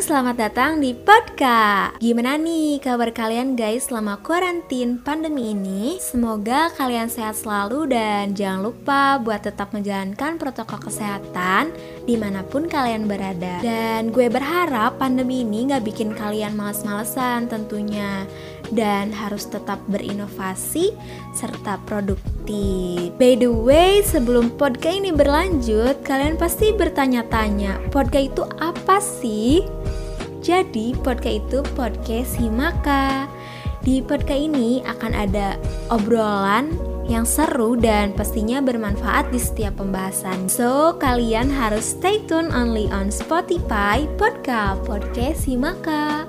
selamat datang di Podcast. Gimana nih kabar kalian guys selama karantin pandemi ini? Semoga kalian sehat selalu dan jangan lupa buat tetap menjalankan protokol kesehatan di mana pun kalian berada. Dan gue berharap pandemi ini gak bikin kalian males-malesan tentunya dan harus tetap berinovasi serta produktif. By the way, sebelum podcast ini berlanjut, kalian pasti bertanya-tanya, podcast itu apa sih? Jadi, podcast itu podcast Himaka. Di podcast ini akan ada obrolan yang seru dan pastinya bermanfaat di setiap pembahasan. So, kalian harus stay tune only on Spotify Podcast Podcast Himaka.